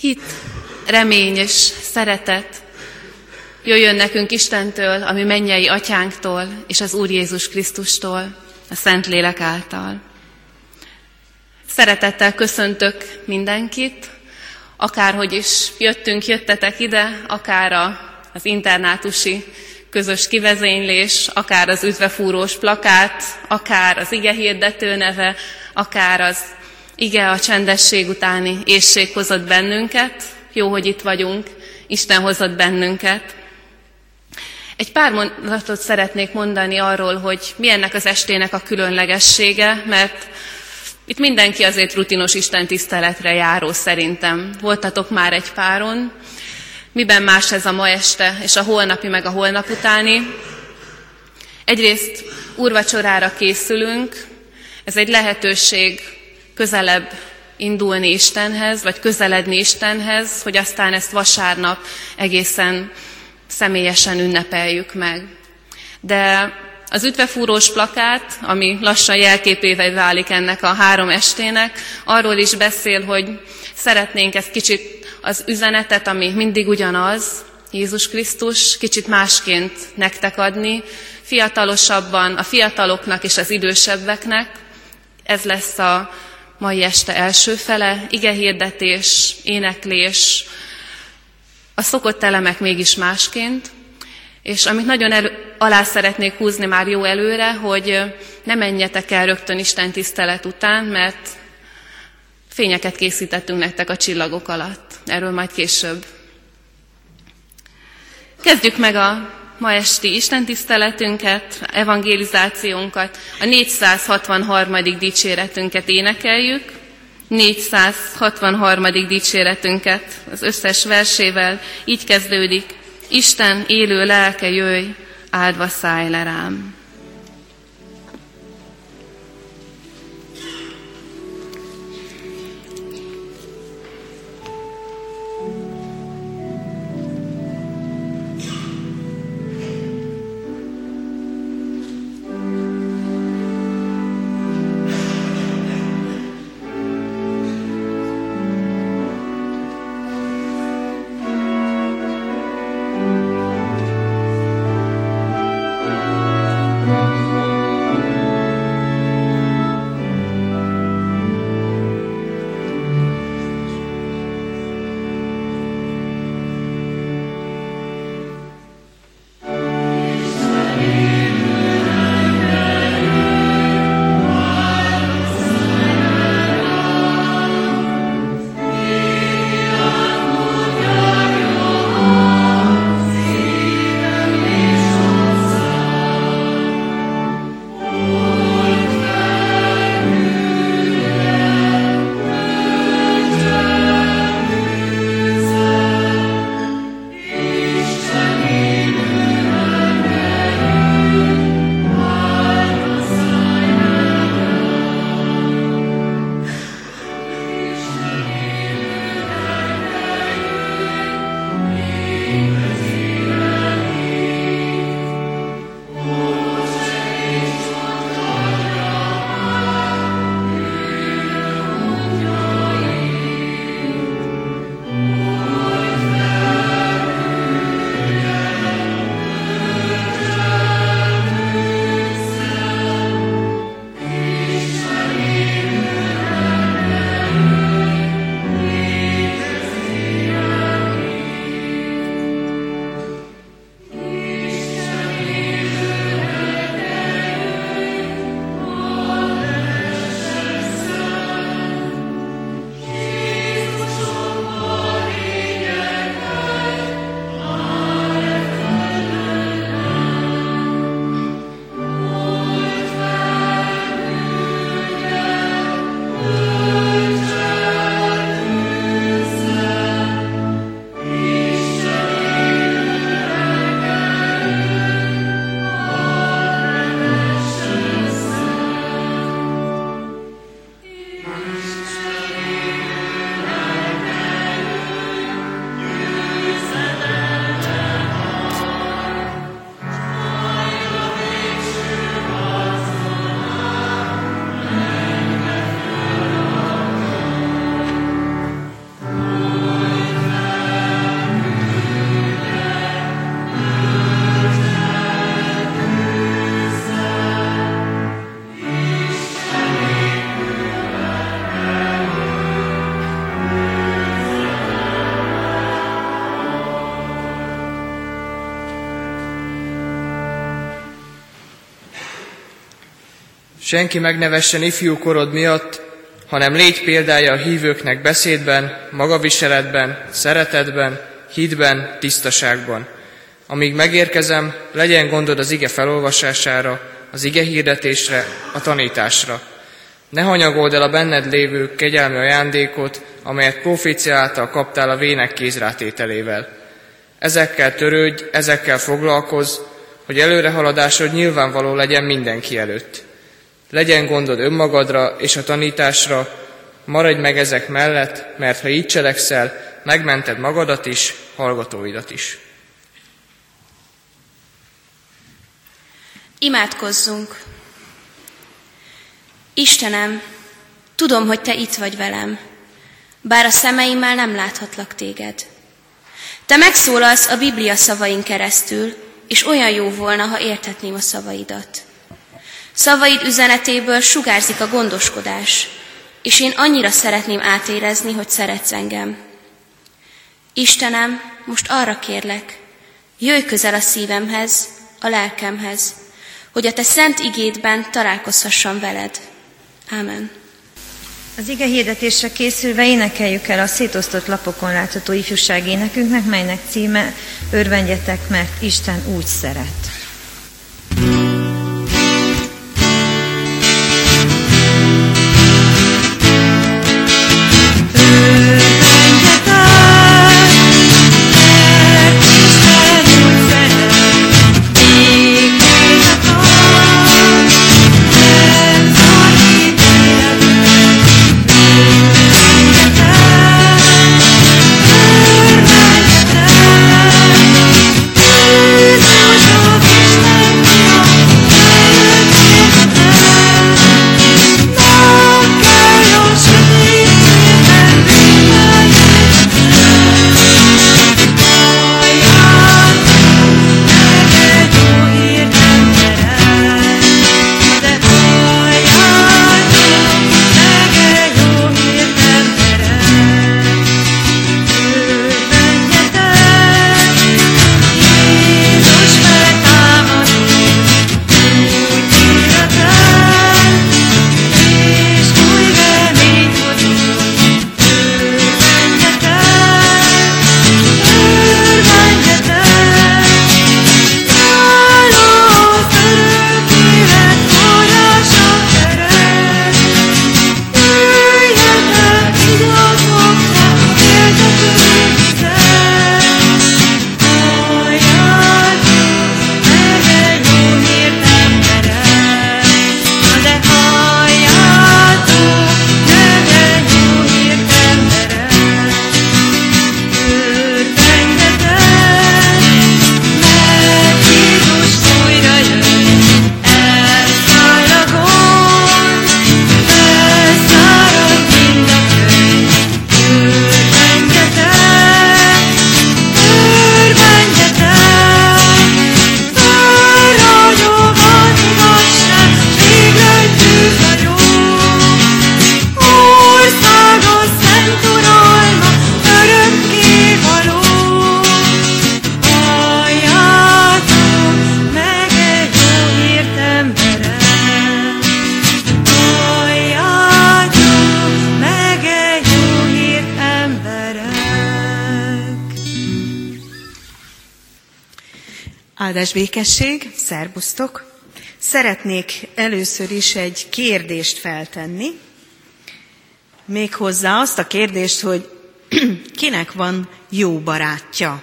Hit, remény és szeretet jöjjön nekünk Istentől, ami mennyei atyánktól, és az Úr Jézus Krisztustól, a Szent Lélek által. Szeretettel köszöntök mindenkit, akárhogy is jöttünk, jöttetek ide, akár a, az internátusi közös kivezénylés, akár az üdvefúrós plakát, akár az ige hirdető neve, akár az ige a csendesség utáni ésség hozott bennünket. Jó, hogy itt vagyunk, Isten hozott bennünket. Egy pár mondatot szeretnék mondani arról, hogy mi ennek az estének a különlegessége, mert itt mindenki azért rutinos Isten tiszteletre járó szerintem. Voltatok már egy páron. Miben más ez a ma este, és a holnapi, meg a holnap utáni? Egyrészt úrvacsorára készülünk, ez egy lehetőség közelebb indulni Istenhez, vagy közeledni Istenhez, hogy aztán ezt vasárnap egészen személyesen ünnepeljük meg. De az ütvefúrós plakát, ami lassan jelképévé válik ennek a három estének, arról is beszél, hogy szeretnénk ezt kicsit az üzenetet, ami mindig ugyanaz, Jézus Krisztus, kicsit másként nektek adni, fiatalosabban a fiataloknak és az idősebbeknek. Ez lesz a mai este első fele, igehirdetés, éneklés, a szokott elemek mégis másként, és amit nagyon elő, alá szeretnék húzni már jó előre, hogy ne menjetek el rögtön Isten tisztelet után, mert fényeket készítettünk nektek a csillagok alatt. Erről majd később. Kezdjük meg a ma esti istentiszteletünket, evangelizációnkat, a 463. dicséretünket énekeljük. 463. dicséretünket az összes versével így kezdődik. Isten élő lelke jöjj, áldva szállj le rám. Senki megnevessen ifjú korod miatt, hanem légy példája a hívőknek beszédben, magaviseletben, szeretetben, hitben, tisztaságban. Amíg megérkezem, legyen gondod az ige felolvasására, az ige hirdetésre, a tanításra. Ne hanyagold el a benned lévő kegyelmi ajándékot, amelyet profécia által kaptál a vének kézrátételével. Ezekkel törődj, ezekkel foglalkozz, hogy előrehaladásod nyilvánvaló legyen mindenki előtt. Legyen gondod önmagadra és a tanításra, maradj meg ezek mellett, mert ha így cselekszel, megmented magadat is, hallgatóidat is. Imádkozzunk! Istenem, tudom, hogy Te itt vagy velem, bár a szemeimmel nem láthatlak Téged. Te megszólalsz a Biblia szavain keresztül, és olyan jó volna, ha érthetném a szavaidat. Szavaid üzenetéből sugárzik a gondoskodás, és én annyira szeretném átérezni, hogy szeretsz engem. Istenem, most arra kérlek, jöjj közel a szívemhez, a lelkemhez, hogy a te szent igédben találkozhassam veled. Ámen. Az ige hirdetésre készülve énekeljük el a szétosztott lapokon látható ifjúság énekünknek, melynek címe Örvendjetek, mert Isten úgy szeret. Áldás békesség, szerbusztok! Szeretnék először is egy kérdést feltenni, méghozzá azt a kérdést, hogy kinek van jó barátja?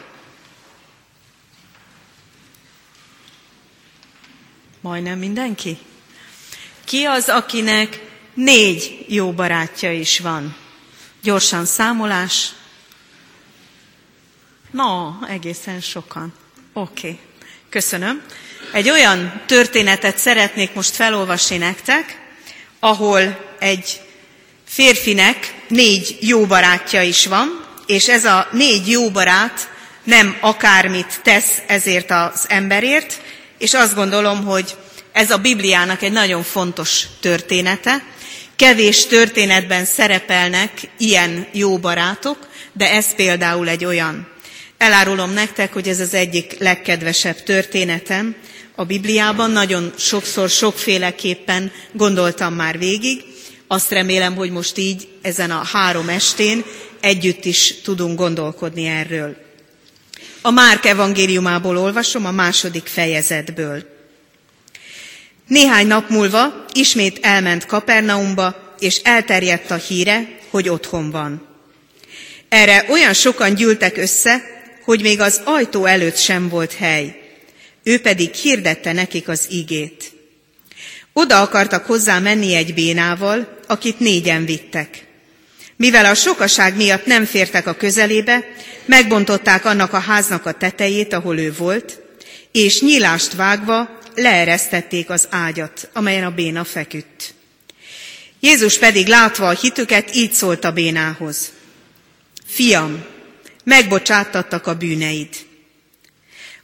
Majdnem mindenki? Ki az, akinek négy jó barátja is van? Gyorsan számolás. Na, egészen sokan. Oké. Okay. Köszönöm. Egy olyan történetet szeretnék most felolvasni nektek, ahol egy férfinek négy jó barátja is van, és ez a négy jó barát nem akármit tesz ezért az emberért, és azt gondolom, hogy ez a Bibliának egy nagyon fontos története. Kevés történetben szerepelnek ilyen jó barátok, de ez például egy olyan. Elárulom nektek, hogy ez az egyik legkedvesebb történetem, a Bibliában, nagyon sokszor, sokféleképpen gondoltam már végig. Azt remélem, hogy most így ezen a három estén együtt is tudunk gondolkodni erről. A Márk evangéliumából olvasom, a második fejezetből. Néhány nap múlva ismét elment Kapernaumba, és elterjedt a híre, hogy otthon van. Erre olyan sokan gyűltek össze, hogy még az ajtó előtt sem volt hely. Ő pedig hirdette nekik az igét. Oda akartak hozzá menni egy bénával, akit négyen vittek. Mivel a sokaság miatt nem fértek a közelébe, megbontották annak a háznak a tetejét, ahol ő volt, és nyílást vágva leeresztették az ágyat, amelyen a béna feküdt. Jézus pedig látva a hitüket így szólt a bénához. Fiam, megbocsáttattak a bűneid.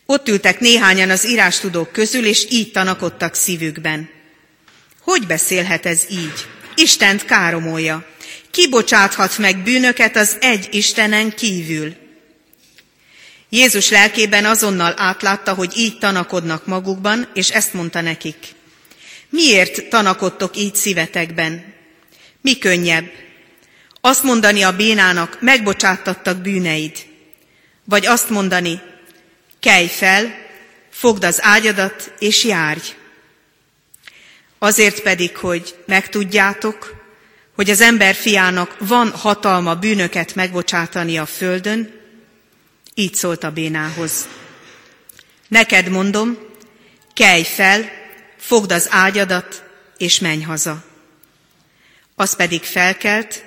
Ott ültek néhányan az írástudók közül, és így tanakodtak szívükben. Hogy beszélhet ez így? Istent káromolja. Ki bocsáthat meg bűnöket az egy Istenen kívül? Jézus lelkében azonnal átlátta, hogy így tanakodnak magukban, és ezt mondta nekik. Miért tanakodtok így szívetekben? Mi könnyebb? Azt mondani a bénának, megbocsáttattak bűneid. Vagy azt mondani, kelj fel, fogd az ágyadat, és járj. Azért pedig, hogy megtudjátok, hogy az ember fiának van hatalma bűnöket megbocsátani a földön, így szólt a bénához. Neked mondom, kelj fel, fogd az ágyadat, és menj haza. Az pedig felkelt,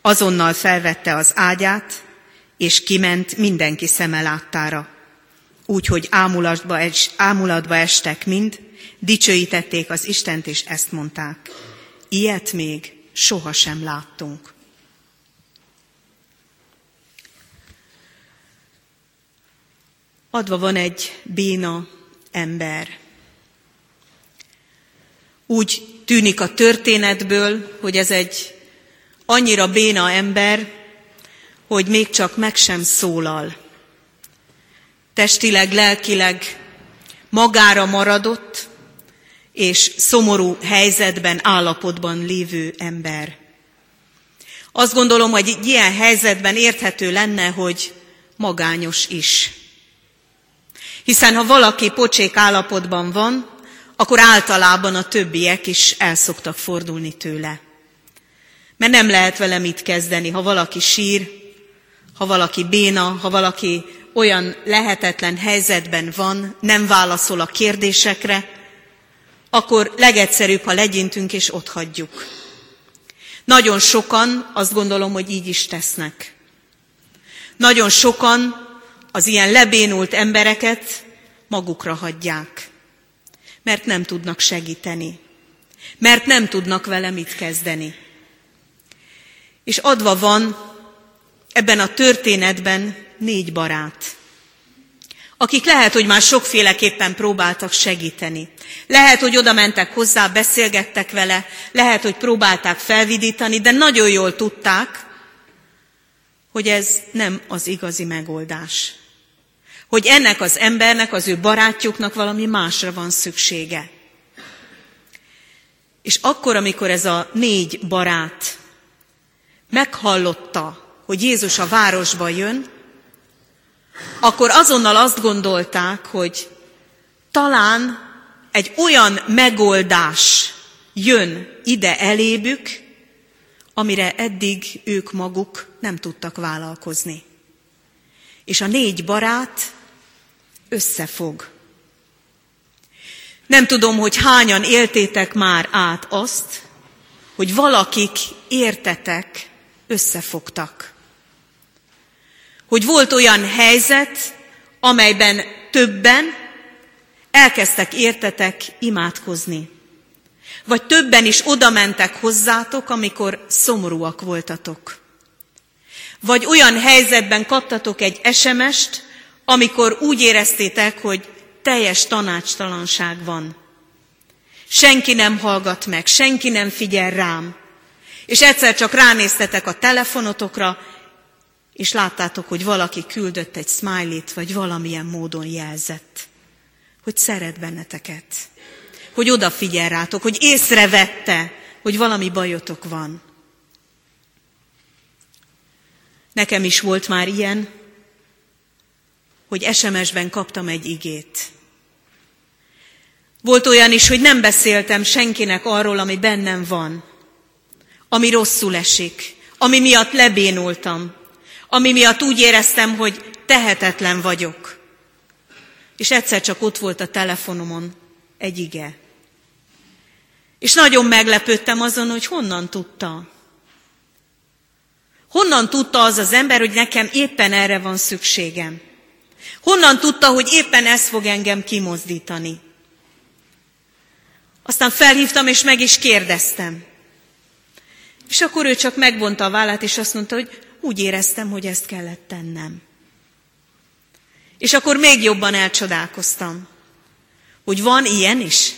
azonnal felvette az ágyát, és kiment mindenki szeme láttára. Úgyhogy ámulatba, es, ámulatba estek mind, dicsőítették az Istent, és ezt mondták. Ilyet még sohasem láttunk. Adva van egy béna ember. Úgy tűnik a történetből, hogy ez egy annyira béna ember, hogy még csak meg sem szólal. Testileg, lelkileg magára maradott, és szomorú helyzetben, állapotban lévő ember. Azt gondolom, hogy egy ilyen helyzetben érthető lenne, hogy magányos is. Hiszen ha valaki pocsék állapotban van, akkor általában a többiek is el szoktak fordulni tőle. Mert nem lehet vele mit kezdeni, ha valaki sír, ha valaki béna, ha valaki olyan lehetetlen helyzetben van, nem válaszol a kérdésekre, akkor legegyszerűbb, ha legyintünk és ott hagyjuk. Nagyon sokan azt gondolom, hogy így is tesznek. Nagyon sokan az ilyen lebénult embereket magukra hagyják, mert nem tudnak segíteni, mert nem tudnak vele mit kezdeni. És adva van ebben a történetben négy barát, akik lehet, hogy már sokféleképpen próbáltak segíteni. Lehet, hogy oda mentek hozzá, beszélgettek vele, lehet, hogy próbálták felvidítani, de nagyon jól tudták, hogy ez nem az igazi megoldás. Hogy ennek az embernek, az ő barátjuknak valami másra van szüksége. És akkor, amikor ez a négy barát meghallotta, hogy Jézus a városba jön, akkor azonnal azt gondolták, hogy talán egy olyan megoldás jön ide elébük, amire eddig ők maguk nem tudtak vállalkozni. És a négy barát összefog. Nem tudom, hogy hányan éltétek már át azt, hogy valakik értetek, összefogtak. Hogy volt olyan helyzet, amelyben többen elkezdtek értetek imádkozni. Vagy többen is oda mentek hozzátok, amikor szomorúak voltatok. Vagy olyan helyzetben kaptatok egy SMS-t, amikor úgy éreztétek, hogy teljes tanácstalanság van. Senki nem hallgat meg, senki nem figyel rám. És egyszer csak ránéztetek a telefonotokra, és láttátok, hogy valaki küldött egy smiley vagy valamilyen módon jelzett hogy szeret benneteket, hogy odafigyel rátok, hogy észrevette, hogy valami bajotok van. Nekem is volt már ilyen, hogy SMS-ben kaptam egy igét. Volt olyan is, hogy nem beszéltem senkinek arról, ami bennem van, ami rosszul esik, ami miatt lebénultam, ami miatt úgy éreztem, hogy tehetetlen vagyok. És egyszer csak ott volt a telefonomon egy ige. És nagyon meglepődtem azon, hogy honnan tudta. Honnan tudta az az ember, hogy nekem éppen erre van szükségem? Honnan tudta, hogy éppen ez fog engem kimozdítani? Aztán felhívtam, és meg is kérdeztem. És akkor ő csak megvonta a vállát, és azt mondta, hogy úgy éreztem, hogy ezt kellett tennem. És akkor még jobban elcsodálkoztam, hogy van ilyen is.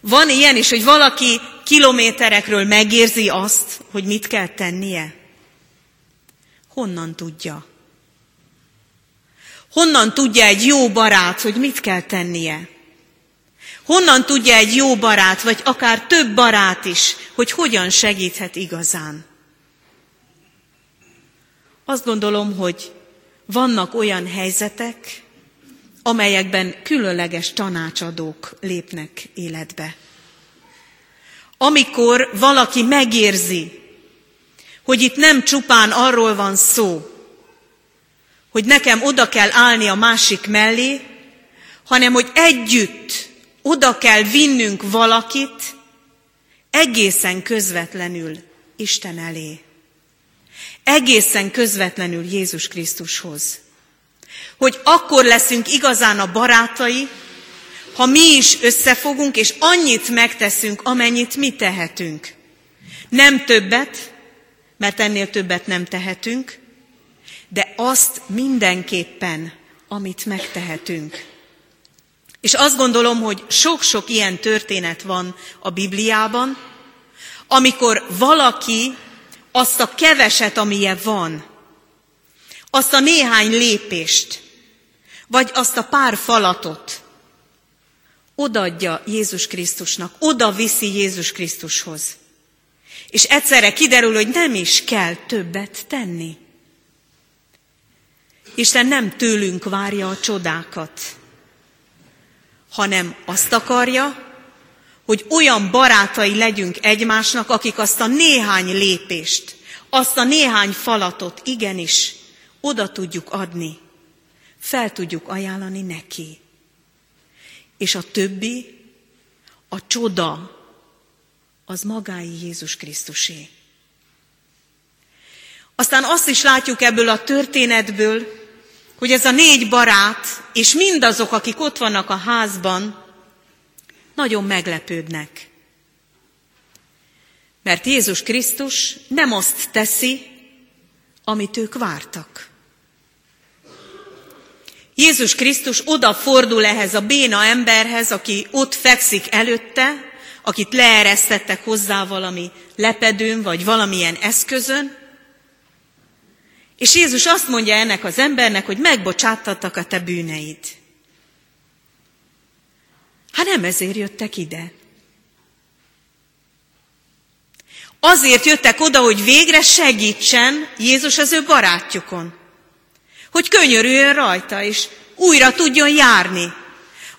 Van ilyen is, hogy valaki kilométerekről megérzi azt, hogy mit kell tennie. Honnan tudja? Honnan tudja egy jó barát, hogy mit kell tennie? Honnan tudja egy jó barát, vagy akár több barát is, hogy hogyan segíthet igazán? Azt gondolom, hogy vannak olyan helyzetek, amelyekben különleges tanácsadók lépnek életbe. Amikor valaki megérzi, hogy itt nem csupán arról van szó, hogy nekem oda kell állni a másik mellé, hanem hogy együtt oda kell vinnünk valakit egészen közvetlenül Isten elé. Egészen közvetlenül Jézus Krisztushoz. Hogy akkor leszünk igazán a barátai, ha mi is összefogunk, és annyit megteszünk, amennyit mi tehetünk. Nem többet, mert ennél többet nem tehetünk, de azt mindenképpen, amit megtehetünk. És azt gondolom, hogy sok-sok ilyen történet van a Bibliában, amikor valaki azt a keveset, amilyen van, azt a néhány lépést, vagy azt a pár falatot odaadja Jézus Krisztusnak, oda viszi Jézus Krisztushoz. És egyszerre kiderül, hogy nem is kell többet tenni. Isten nem tőlünk várja a csodákat, hanem azt akarja, hogy olyan barátai legyünk egymásnak, akik azt a néhány lépést, azt a néhány falatot igenis oda tudjuk adni, fel tudjuk ajánlani neki. És a többi, a csoda, az magái Jézus Krisztusé. Aztán azt is látjuk ebből a történetből, hogy ez a négy barát, és mindazok, akik ott vannak a házban, nagyon meglepődnek. Mert Jézus Krisztus nem azt teszi, amit ők vártak. Jézus Krisztus odafordul ehhez a béna emberhez, aki ott fekszik előtte, akit leeresztettek hozzá valami lepedőn, vagy valamilyen eszközön, és Jézus azt mondja ennek az embernek, hogy megbocsáttattak a te bűneid. Hát nem ezért jöttek ide. Azért jöttek oda, hogy végre segítsen Jézus az ő barátjukon. Hogy könyörüljön rajta, és újra tudjon járni.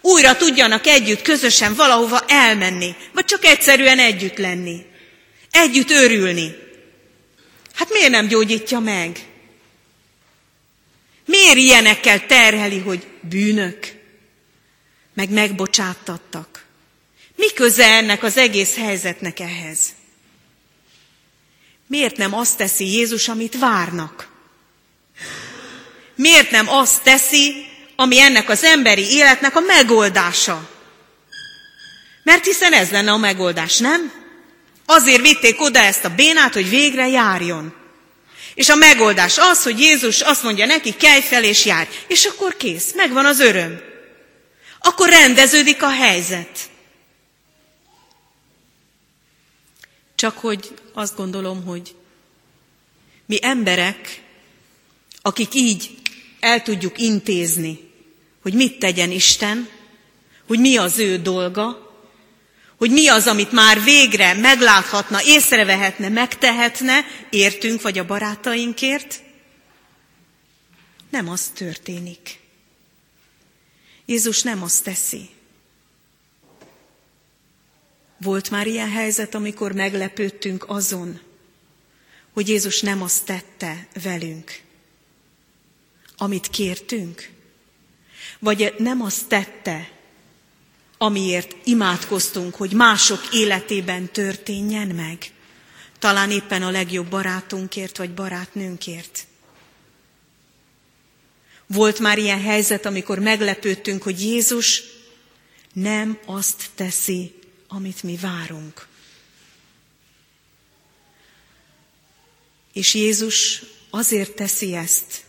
Újra tudjanak együtt, közösen valahova elmenni, vagy csak egyszerűen együtt lenni. Együtt örülni. Hát miért nem gyógyítja meg? Miért ilyenekkel terheli, hogy bűnök, meg megbocsáttattak? Mi köze ennek az egész helyzetnek ehhez? Miért nem azt teszi Jézus, amit várnak? Miért nem azt teszi, ami ennek az emberi életnek a megoldása? Mert hiszen ez lenne a megoldás, nem? Azért vitték oda ezt a bénát, hogy végre járjon. És a megoldás az, hogy Jézus azt mondja neki, kelj fel és járj. És akkor kész, megvan az öröm. Akkor rendeződik a helyzet. Csak hogy azt gondolom, hogy mi emberek, akik így el tudjuk intézni hogy mit tegyen Isten, hogy mi az ő dolga, hogy mi az, amit már végre megláthatna, észrevehetne, megtehetne, értünk vagy a barátainkért, nem az történik. Jézus nem azt teszi. Volt már ilyen helyzet, amikor meglepődtünk azon, hogy Jézus nem azt tette velünk, amit kértünk, vagy nem azt tette, amiért imádkoztunk, hogy mások életében történjen meg. Talán éppen a legjobb barátunkért vagy barátnőnkért. Volt már ilyen helyzet, amikor meglepődtünk, hogy Jézus nem azt teszi, amit mi várunk. És Jézus azért teszi ezt,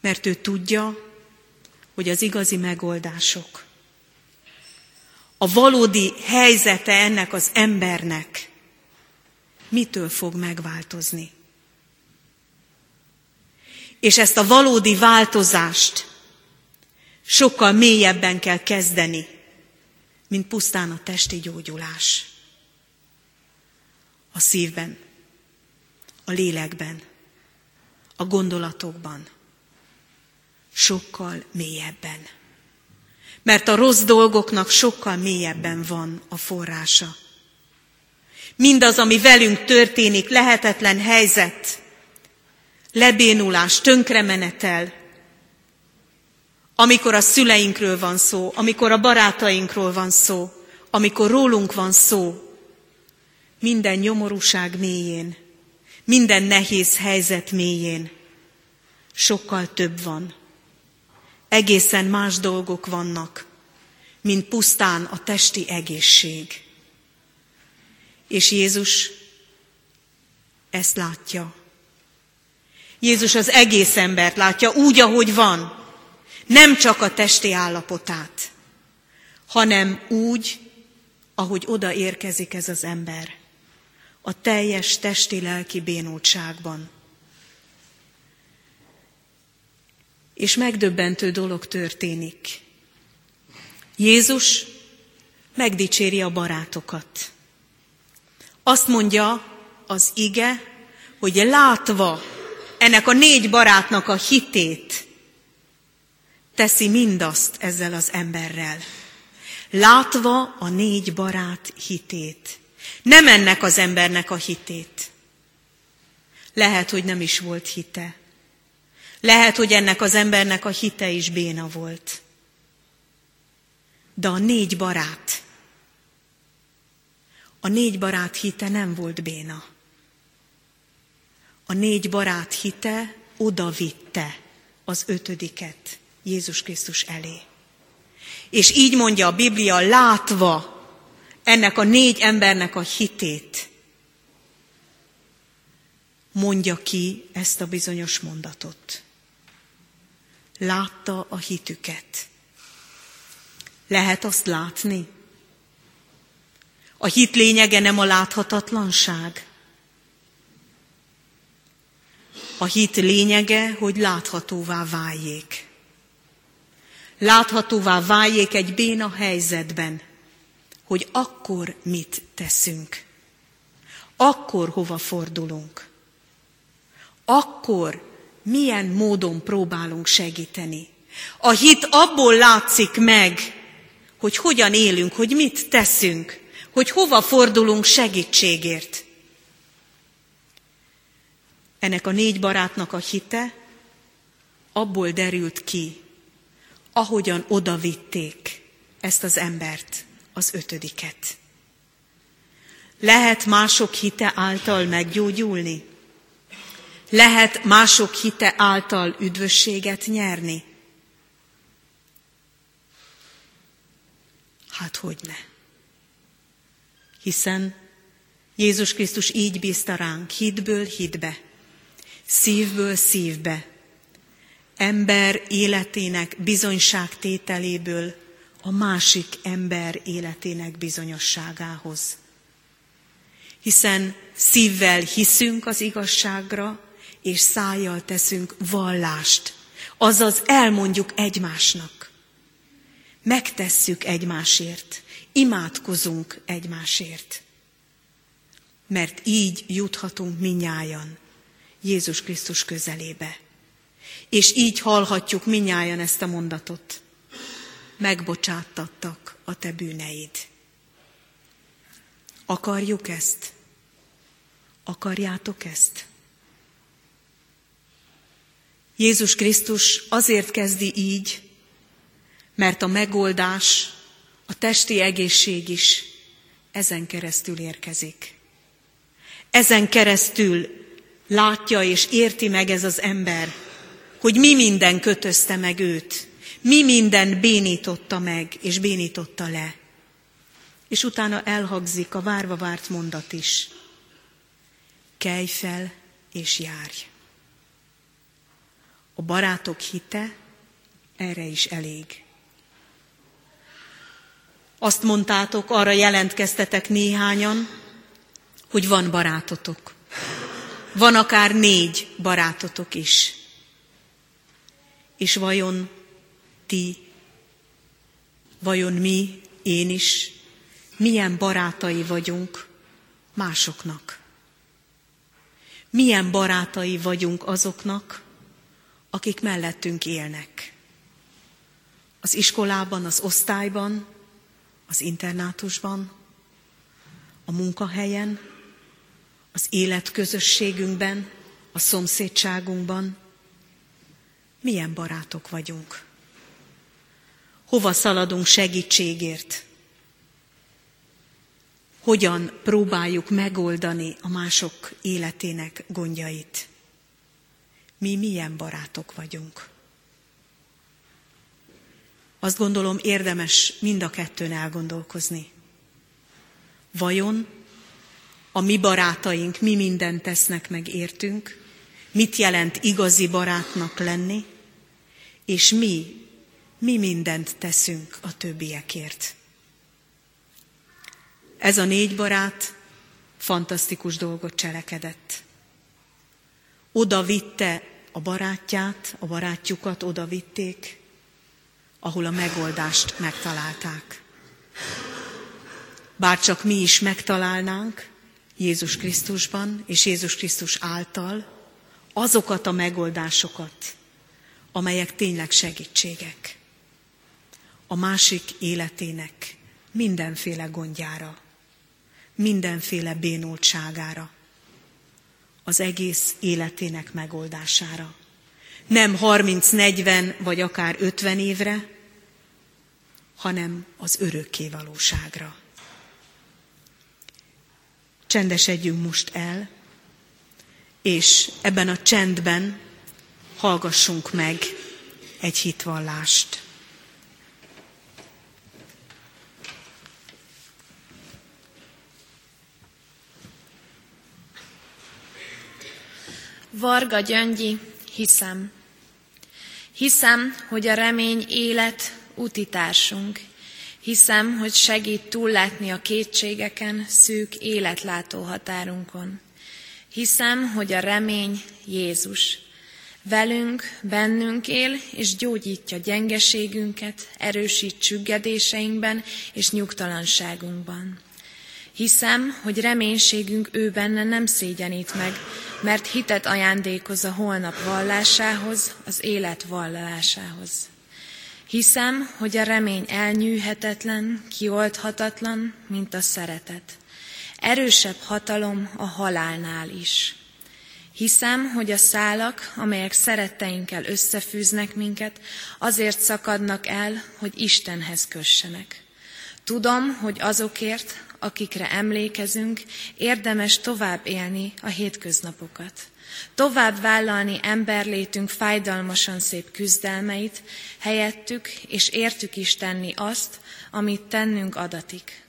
mert ő tudja, hogy az igazi megoldások, a valódi helyzete ennek az embernek mitől fog megváltozni. És ezt a valódi változást sokkal mélyebben kell kezdeni, mint pusztán a testi gyógyulás. A szívben, a lélekben, a gondolatokban, sokkal mélyebben. Mert a rossz dolgoknak sokkal mélyebben van a forrása. Mindaz, ami velünk történik, lehetetlen helyzet, lebénulás, tönkremenetel, amikor a szüleinkről van szó, amikor a barátainkról van szó, amikor rólunk van szó, minden nyomorúság mélyén, minden nehéz helyzet mélyén sokkal több van. Egészen más dolgok vannak, mint pusztán a testi egészség. És Jézus ezt látja. Jézus az egész embert látja úgy, ahogy van, nem csak a testi állapotát, hanem úgy, ahogy oda érkezik ez az ember, a teljes testi-lelki bénultságban. És megdöbbentő dolog történik. Jézus megdicséri a barátokat. Azt mondja az ige, hogy látva ennek a négy barátnak a hitét, teszi mindazt ezzel az emberrel. Látva a négy barát hitét. Nem ennek az embernek a hitét. Lehet, hogy nem is volt hite. Lehet, hogy ennek az embernek a hite is béna volt. De a négy barát, a négy barát hite nem volt béna. A négy barát hite odavitte az ötödiket Jézus Krisztus elé. És így mondja a Biblia, látva ennek a négy embernek a hitét, mondja ki ezt a bizonyos mondatot. Látta a hitüket. Lehet azt látni? A hit lényege nem a láthatatlanság. A hit lényege, hogy láthatóvá váljék. Láthatóvá váljék egy béna helyzetben, hogy akkor mit teszünk. Akkor hova fordulunk. Akkor milyen módon próbálunk segíteni. A hit abból látszik meg, hogy hogyan élünk, hogy mit teszünk, hogy hova fordulunk segítségért. Ennek a négy barátnak a hite abból derült ki, ahogyan odavitték ezt az embert, az ötödiket. Lehet mások hite által meggyógyulni? Lehet mások hite által üdvösséget nyerni? Hát hogy ne? Hiszen Jézus Krisztus így bízta ránk, hitből hitbe, szívből szívbe, ember életének bizonyságtételéből a másik ember életének bizonyosságához. Hiszen szívvel hiszünk az igazságra, és szájjal teszünk vallást Azaz elmondjuk egymásnak. Megtesszük egymásért, imádkozunk egymásért. Mert így juthatunk minnyájan Jézus Krisztus közelébe. És így hallhatjuk minnyájan ezt a mondatot. Megbocsátattak a te bűneid. Akarjuk ezt? Akarjátok ezt? Jézus Krisztus azért kezdi így, mert a megoldás, a testi egészség is ezen keresztül érkezik. Ezen keresztül látja és érti meg ez az ember, hogy mi minden kötözte meg őt, mi minden bénította meg és bénította le. És utána elhagzik a várva várt mondat is. Kelj fel és járj. A barátok hite erre is elég. Azt mondtátok, arra jelentkeztetek néhányan, hogy van barátotok. Van akár négy barátotok is. És vajon ti, vajon mi, én is, milyen barátai vagyunk másoknak? Milyen barátai vagyunk azoknak, akik mellettünk élnek? Az iskolában, az osztályban, az internátusban, a munkahelyen, az életközösségünkben, a szomszédságunkban. Milyen barátok vagyunk? Hova szaladunk segítségért? Hogyan próbáljuk megoldani a mások életének gondjait? Mi milyen barátok vagyunk? Azt gondolom érdemes mind a kettőn elgondolkozni. Vajon a mi barátaink mi mindent tesznek meg értünk, mit jelent igazi barátnak lenni, és mi, mi mindent teszünk a többiekért. Ez a négy barát fantasztikus dolgot cselekedett. Oda vitte a barátját, a barátjukat oda vitték, ahol a megoldást megtalálták. Bár csak mi is megtalálnánk Jézus Krisztusban és Jézus Krisztus által azokat a megoldásokat, amelyek tényleg segítségek. A másik életének mindenféle gondjára, mindenféle bénultságára, az egész életének megoldására nem 30-40 vagy akár 50 évre, hanem az örökké valóságra. Csendesedjünk most el, és ebben a csendben hallgassunk meg egy hitvallást. Varga Gyöngyi, hiszem. Hiszem, hogy a remény élet utitársunk. Hiszem, hogy segít túllátni a kétségeken, szűk életlátó határunkon. Hiszem, hogy a remény Jézus. Velünk, bennünk él, és gyógyítja gyengeségünket, erősít csüggedéseinkben és nyugtalanságunkban. Hiszem, hogy reménységünk ő benne nem szégyenít meg, mert hitet ajándékoz a holnap vallásához, az élet vallásához. Hiszem, hogy a remény elnyűhetetlen, kioldhatatlan, mint a szeretet. Erősebb hatalom a halálnál is. Hiszem, hogy a szálak, amelyek szeretteinkkel összefűznek minket, azért szakadnak el, hogy Istenhez kössenek. Tudom, hogy azokért, akikre emlékezünk, érdemes tovább élni a hétköznapokat. Tovább vállalni emberlétünk fájdalmasan szép küzdelmeit, helyettük és értük is tenni azt, amit tennünk adatik.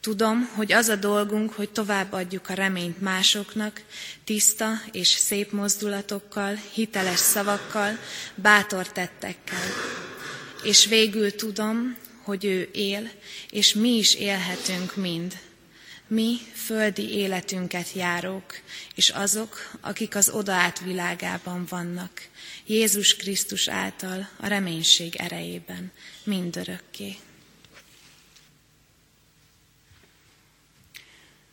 Tudom, hogy az a dolgunk, hogy tovább adjuk a reményt másoknak, tiszta és szép mozdulatokkal, hiteles szavakkal, bátor tettekkel. És végül tudom, hogy ő él, és mi is élhetünk mind. mi földi életünket járók, és azok, akik az odaát világában vannak, Jézus Krisztus által a reménység erejében, mindörökké.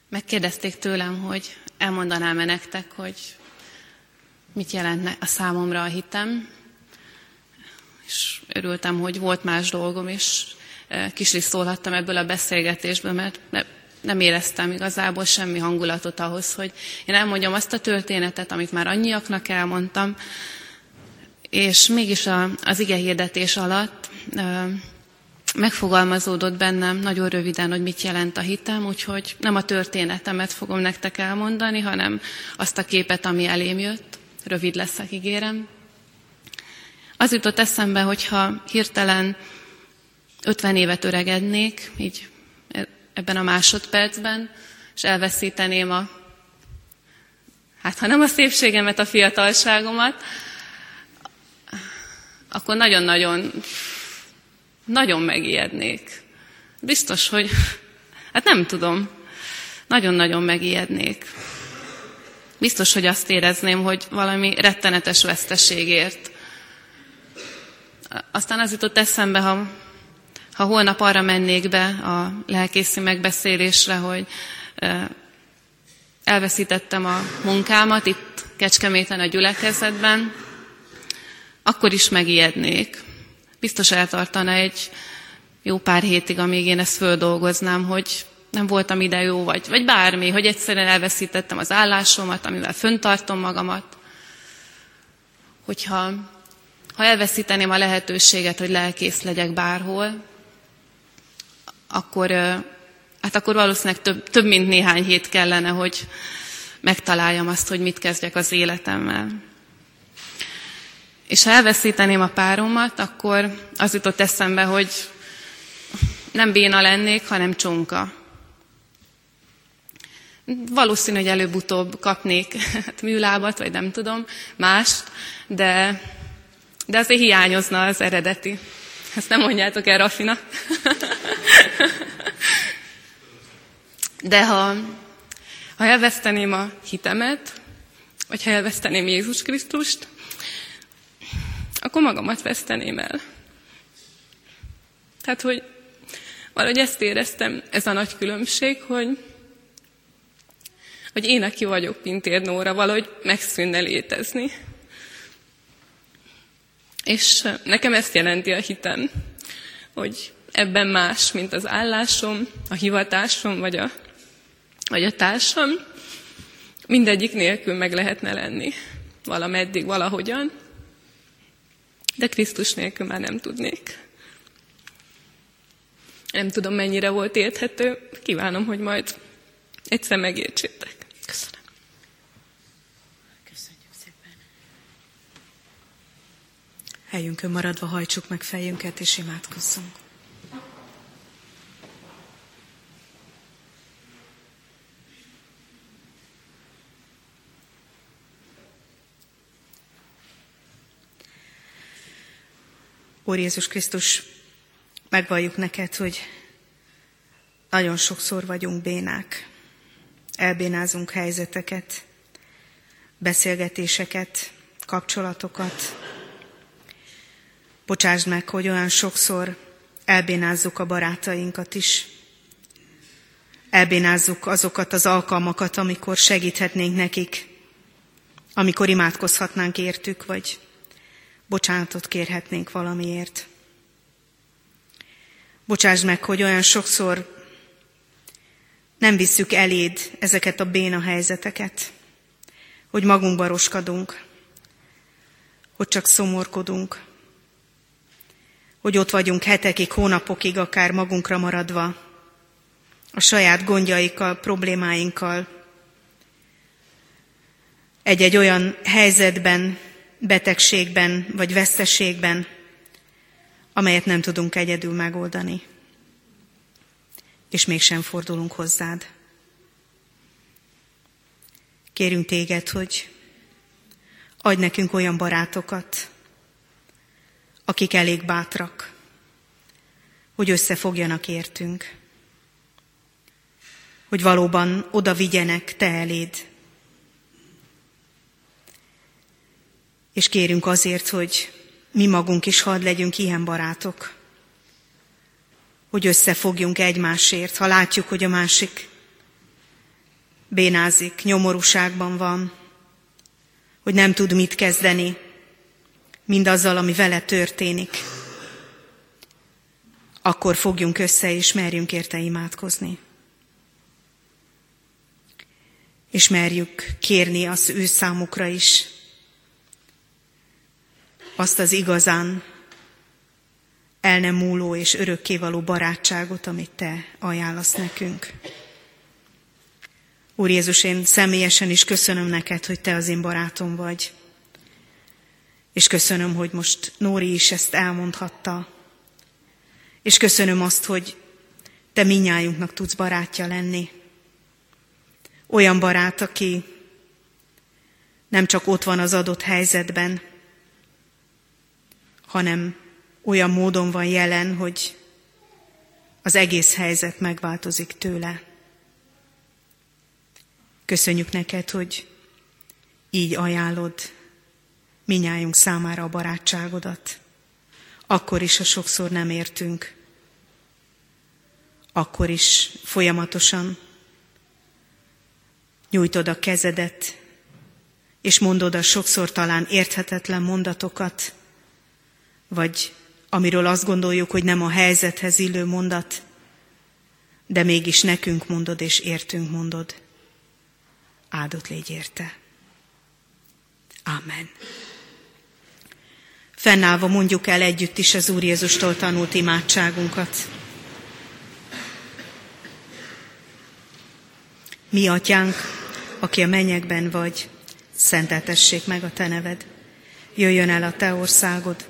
Megkérdezték tőlem, hogy elmondanám-e nektek, hogy mit jelent a számomra a hitem, és örültem, hogy volt más dolgom, e, kis is szólhattam ebből a beszélgetésből, mert nem éreztem igazából semmi hangulatot ahhoz, hogy én elmondjam azt a történetet, amit már annyiaknak elmondtam, és mégis a, az ige hirdetés alatt megfogalmazódott bennem nagyon röviden, hogy mit jelent a hitem, úgyhogy nem a történetemet fogom nektek elmondani, hanem azt a képet, ami elém jött. Rövid leszek, ígérem. Az jutott eszembe, hogyha hirtelen 50 évet öregednék, így ebben a másodpercben, és elveszíteném a, hát ha nem a szépségemet, a fiatalságomat, akkor nagyon-nagyon nagyon megijednék. Biztos, hogy, hát nem tudom, nagyon-nagyon megijednék. Biztos, hogy azt érezném, hogy valami rettenetes veszteségért. Aztán az jutott eszembe, ha, ha holnap arra mennék be a lelkészi megbeszélésre, hogy elveszítettem a munkámat itt Kecskeméten a gyülekezetben, akkor is megijednék biztos eltartana egy jó pár hétig, amíg én ezt földolgoznám, hogy nem voltam ide jó, vagy, vagy bármi, hogy egyszerűen elveszítettem az állásomat, amivel föntartom magamat. Hogyha ha elveszíteném a lehetőséget, hogy lelkész legyek bárhol, akkor, hát akkor valószínűleg több, több mint néhány hét kellene, hogy megtaláljam azt, hogy mit kezdjek az életemmel. És ha elveszíteném a páromat, akkor az jutott eszembe, hogy nem béna lennék, hanem csonka. Valószínű, hogy előbb-utóbb kapnék hát, műlábat, vagy nem tudom, mást, de, de azért hiányozna az eredeti. Ezt nem mondjátok el, Rafina. De ha, ha elveszteném a hitemet, vagy ha elveszteném Jézus Krisztust, akkor magamat veszteném el. Tehát, hogy valahogy ezt éreztem, ez a nagy különbség, hogy, hogy én, aki vagyok Pintér Nóra, valahogy megszűnne létezni. És nekem ezt jelenti a hitem, hogy ebben más, mint az állásom, a hivatásom, vagy a, vagy a társam, mindegyik nélkül meg lehetne lenni. Valameddig, valahogyan de Krisztus nélkül már nem tudnék. Nem tudom, mennyire volt érthető, kívánom, hogy majd egyszer megértsétek. Köszönöm. Köszönjük szépen. Helyünkön maradva hajtsuk meg fejünket és imádkozzunk. Úr Jézus Krisztus, megvalljuk neked, hogy nagyon sokszor vagyunk bénák, elbénázunk helyzeteket, beszélgetéseket, kapcsolatokat. Bocsásd meg, hogy olyan sokszor elbénázzuk a barátainkat is. Elbénázzuk azokat az alkalmakat, amikor segíthetnénk nekik, amikor imádkozhatnánk értük, vagy bocsánatot kérhetnénk valamiért. Bocsáss meg, hogy olyan sokszor nem visszük eléd ezeket a béna helyzeteket, hogy magunkba roskadunk, hogy csak szomorkodunk, hogy ott vagyunk hetekig, hónapokig, akár magunkra maradva, a saját gondjaikkal, problémáinkkal, egy-egy olyan helyzetben, betegségben vagy veszteségben, amelyet nem tudunk egyedül megoldani. És mégsem fordulunk hozzád. Kérünk téged, hogy adj nekünk olyan barátokat, akik elég bátrak, hogy összefogjanak értünk. hogy valóban oda vigyenek te eléd. És kérünk azért, hogy mi magunk is hadd legyünk ilyen barátok, hogy összefogjunk egymásért, ha látjuk, hogy a másik bénázik, nyomorúságban van, hogy nem tud mit kezdeni mindazzal, ami vele történik, akkor fogjunk össze, és merjünk érte imádkozni. És merjük kérni az ő számukra is azt az igazán el nem múló és örökkévaló barátságot, amit Te ajánlasz nekünk. Úr Jézus, én személyesen is köszönöm neked, hogy Te az én barátom vagy. És köszönöm, hogy most Nóri is ezt elmondhatta. És köszönöm azt, hogy Te minnyájunknak tudsz barátja lenni. Olyan barát, aki nem csak ott van az adott helyzetben, hanem olyan módon van jelen, hogy az egész helyzet megváltozik tőle. Köszönjük neked, hogy így ajánlod minnyájunk számára a barátságodat. Akkor is, ha sokszor nem értünk, akkor is folyamatosan nyújtod a kezedet, és mondod a sokszor talán érthetetlen mondatokat, vagy amiről azt gondoljuk, hogy nem a helyzethez illő mondat, de mégis nekünk mondod és értünk mondod. Áldott légy érte. Amen. Fennállva mondjuk el együtt is az Úr Jézustól tanult imádságunkat. Mi, atyánk, aki a mennyekben vagy, szenteltessék meg a te neved. Jöjjön el a te országod,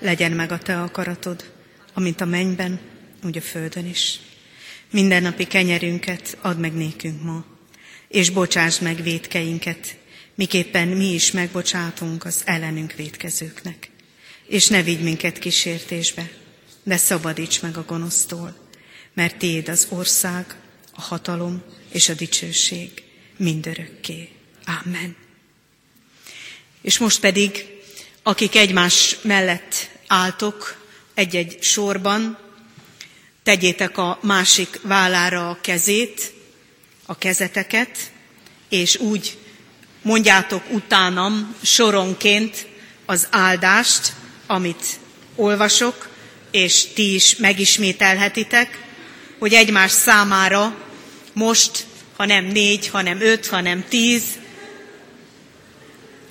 legyen meg a te akaratod, amint a mennyben, úgy a földön is. Minden napi kenyerünket add meg nékünk ma, és bocsásd meg védkeinket, miképpen mi is megbocsátunk az ellenünk védkezőknek. És ne vigy minket kísértésbe, de szabadíts meg a gonosztól, mert tiéd az ország, a hatalom és a dicsőség mindörökké. Amen. És most pedig akik egymás mellett álltok egy-egy sorban, tegyétek a másik vállára a kezét, a kezeteket, és úgy mondjátok utánam soronként az áldást, amit olvasok, és ti is megismételhetitek, hogy egymás számára most, ha nem négy, hanem öt, hanem tíz,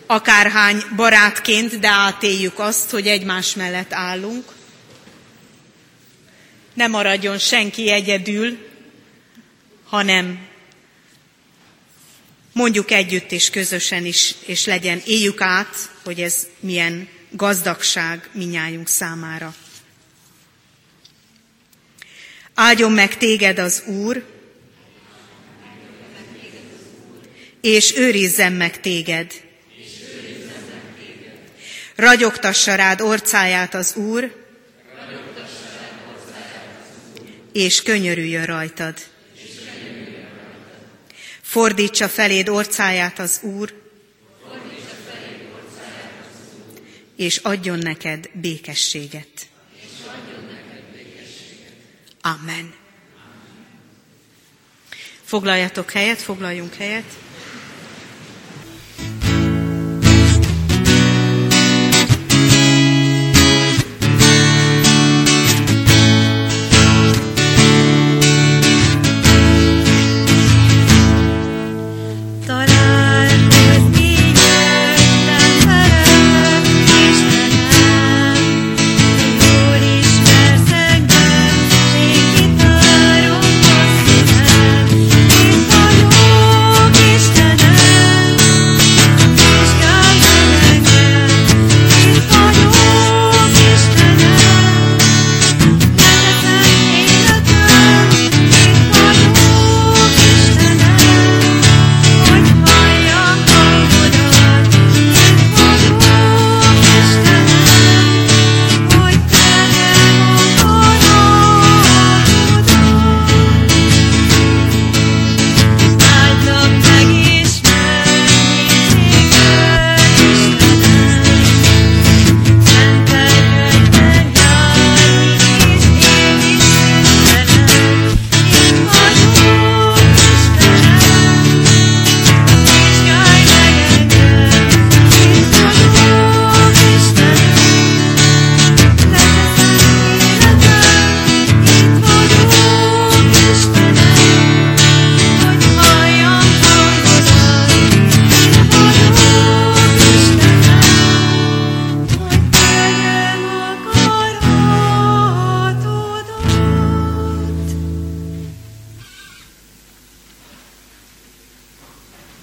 akárhány barátként, de átéljük azt, hogy egymás mellett állunk. Ne maradjon senki egyedül, hanem mondjuk együtt és közösen is, és legyen, éljük át, hogy ez milyen gazdagság minnyájunk számára. Áldjon meg téged az Úr, és őrizzen meg téged. Ragyogtassa rád orcáját az Úr, és könyörüljön rajtad. Fordítsa feléd orcáját az Úr, és adjon neked békességet. Amen. Foglaljatok helyet, foglaljunk helyet.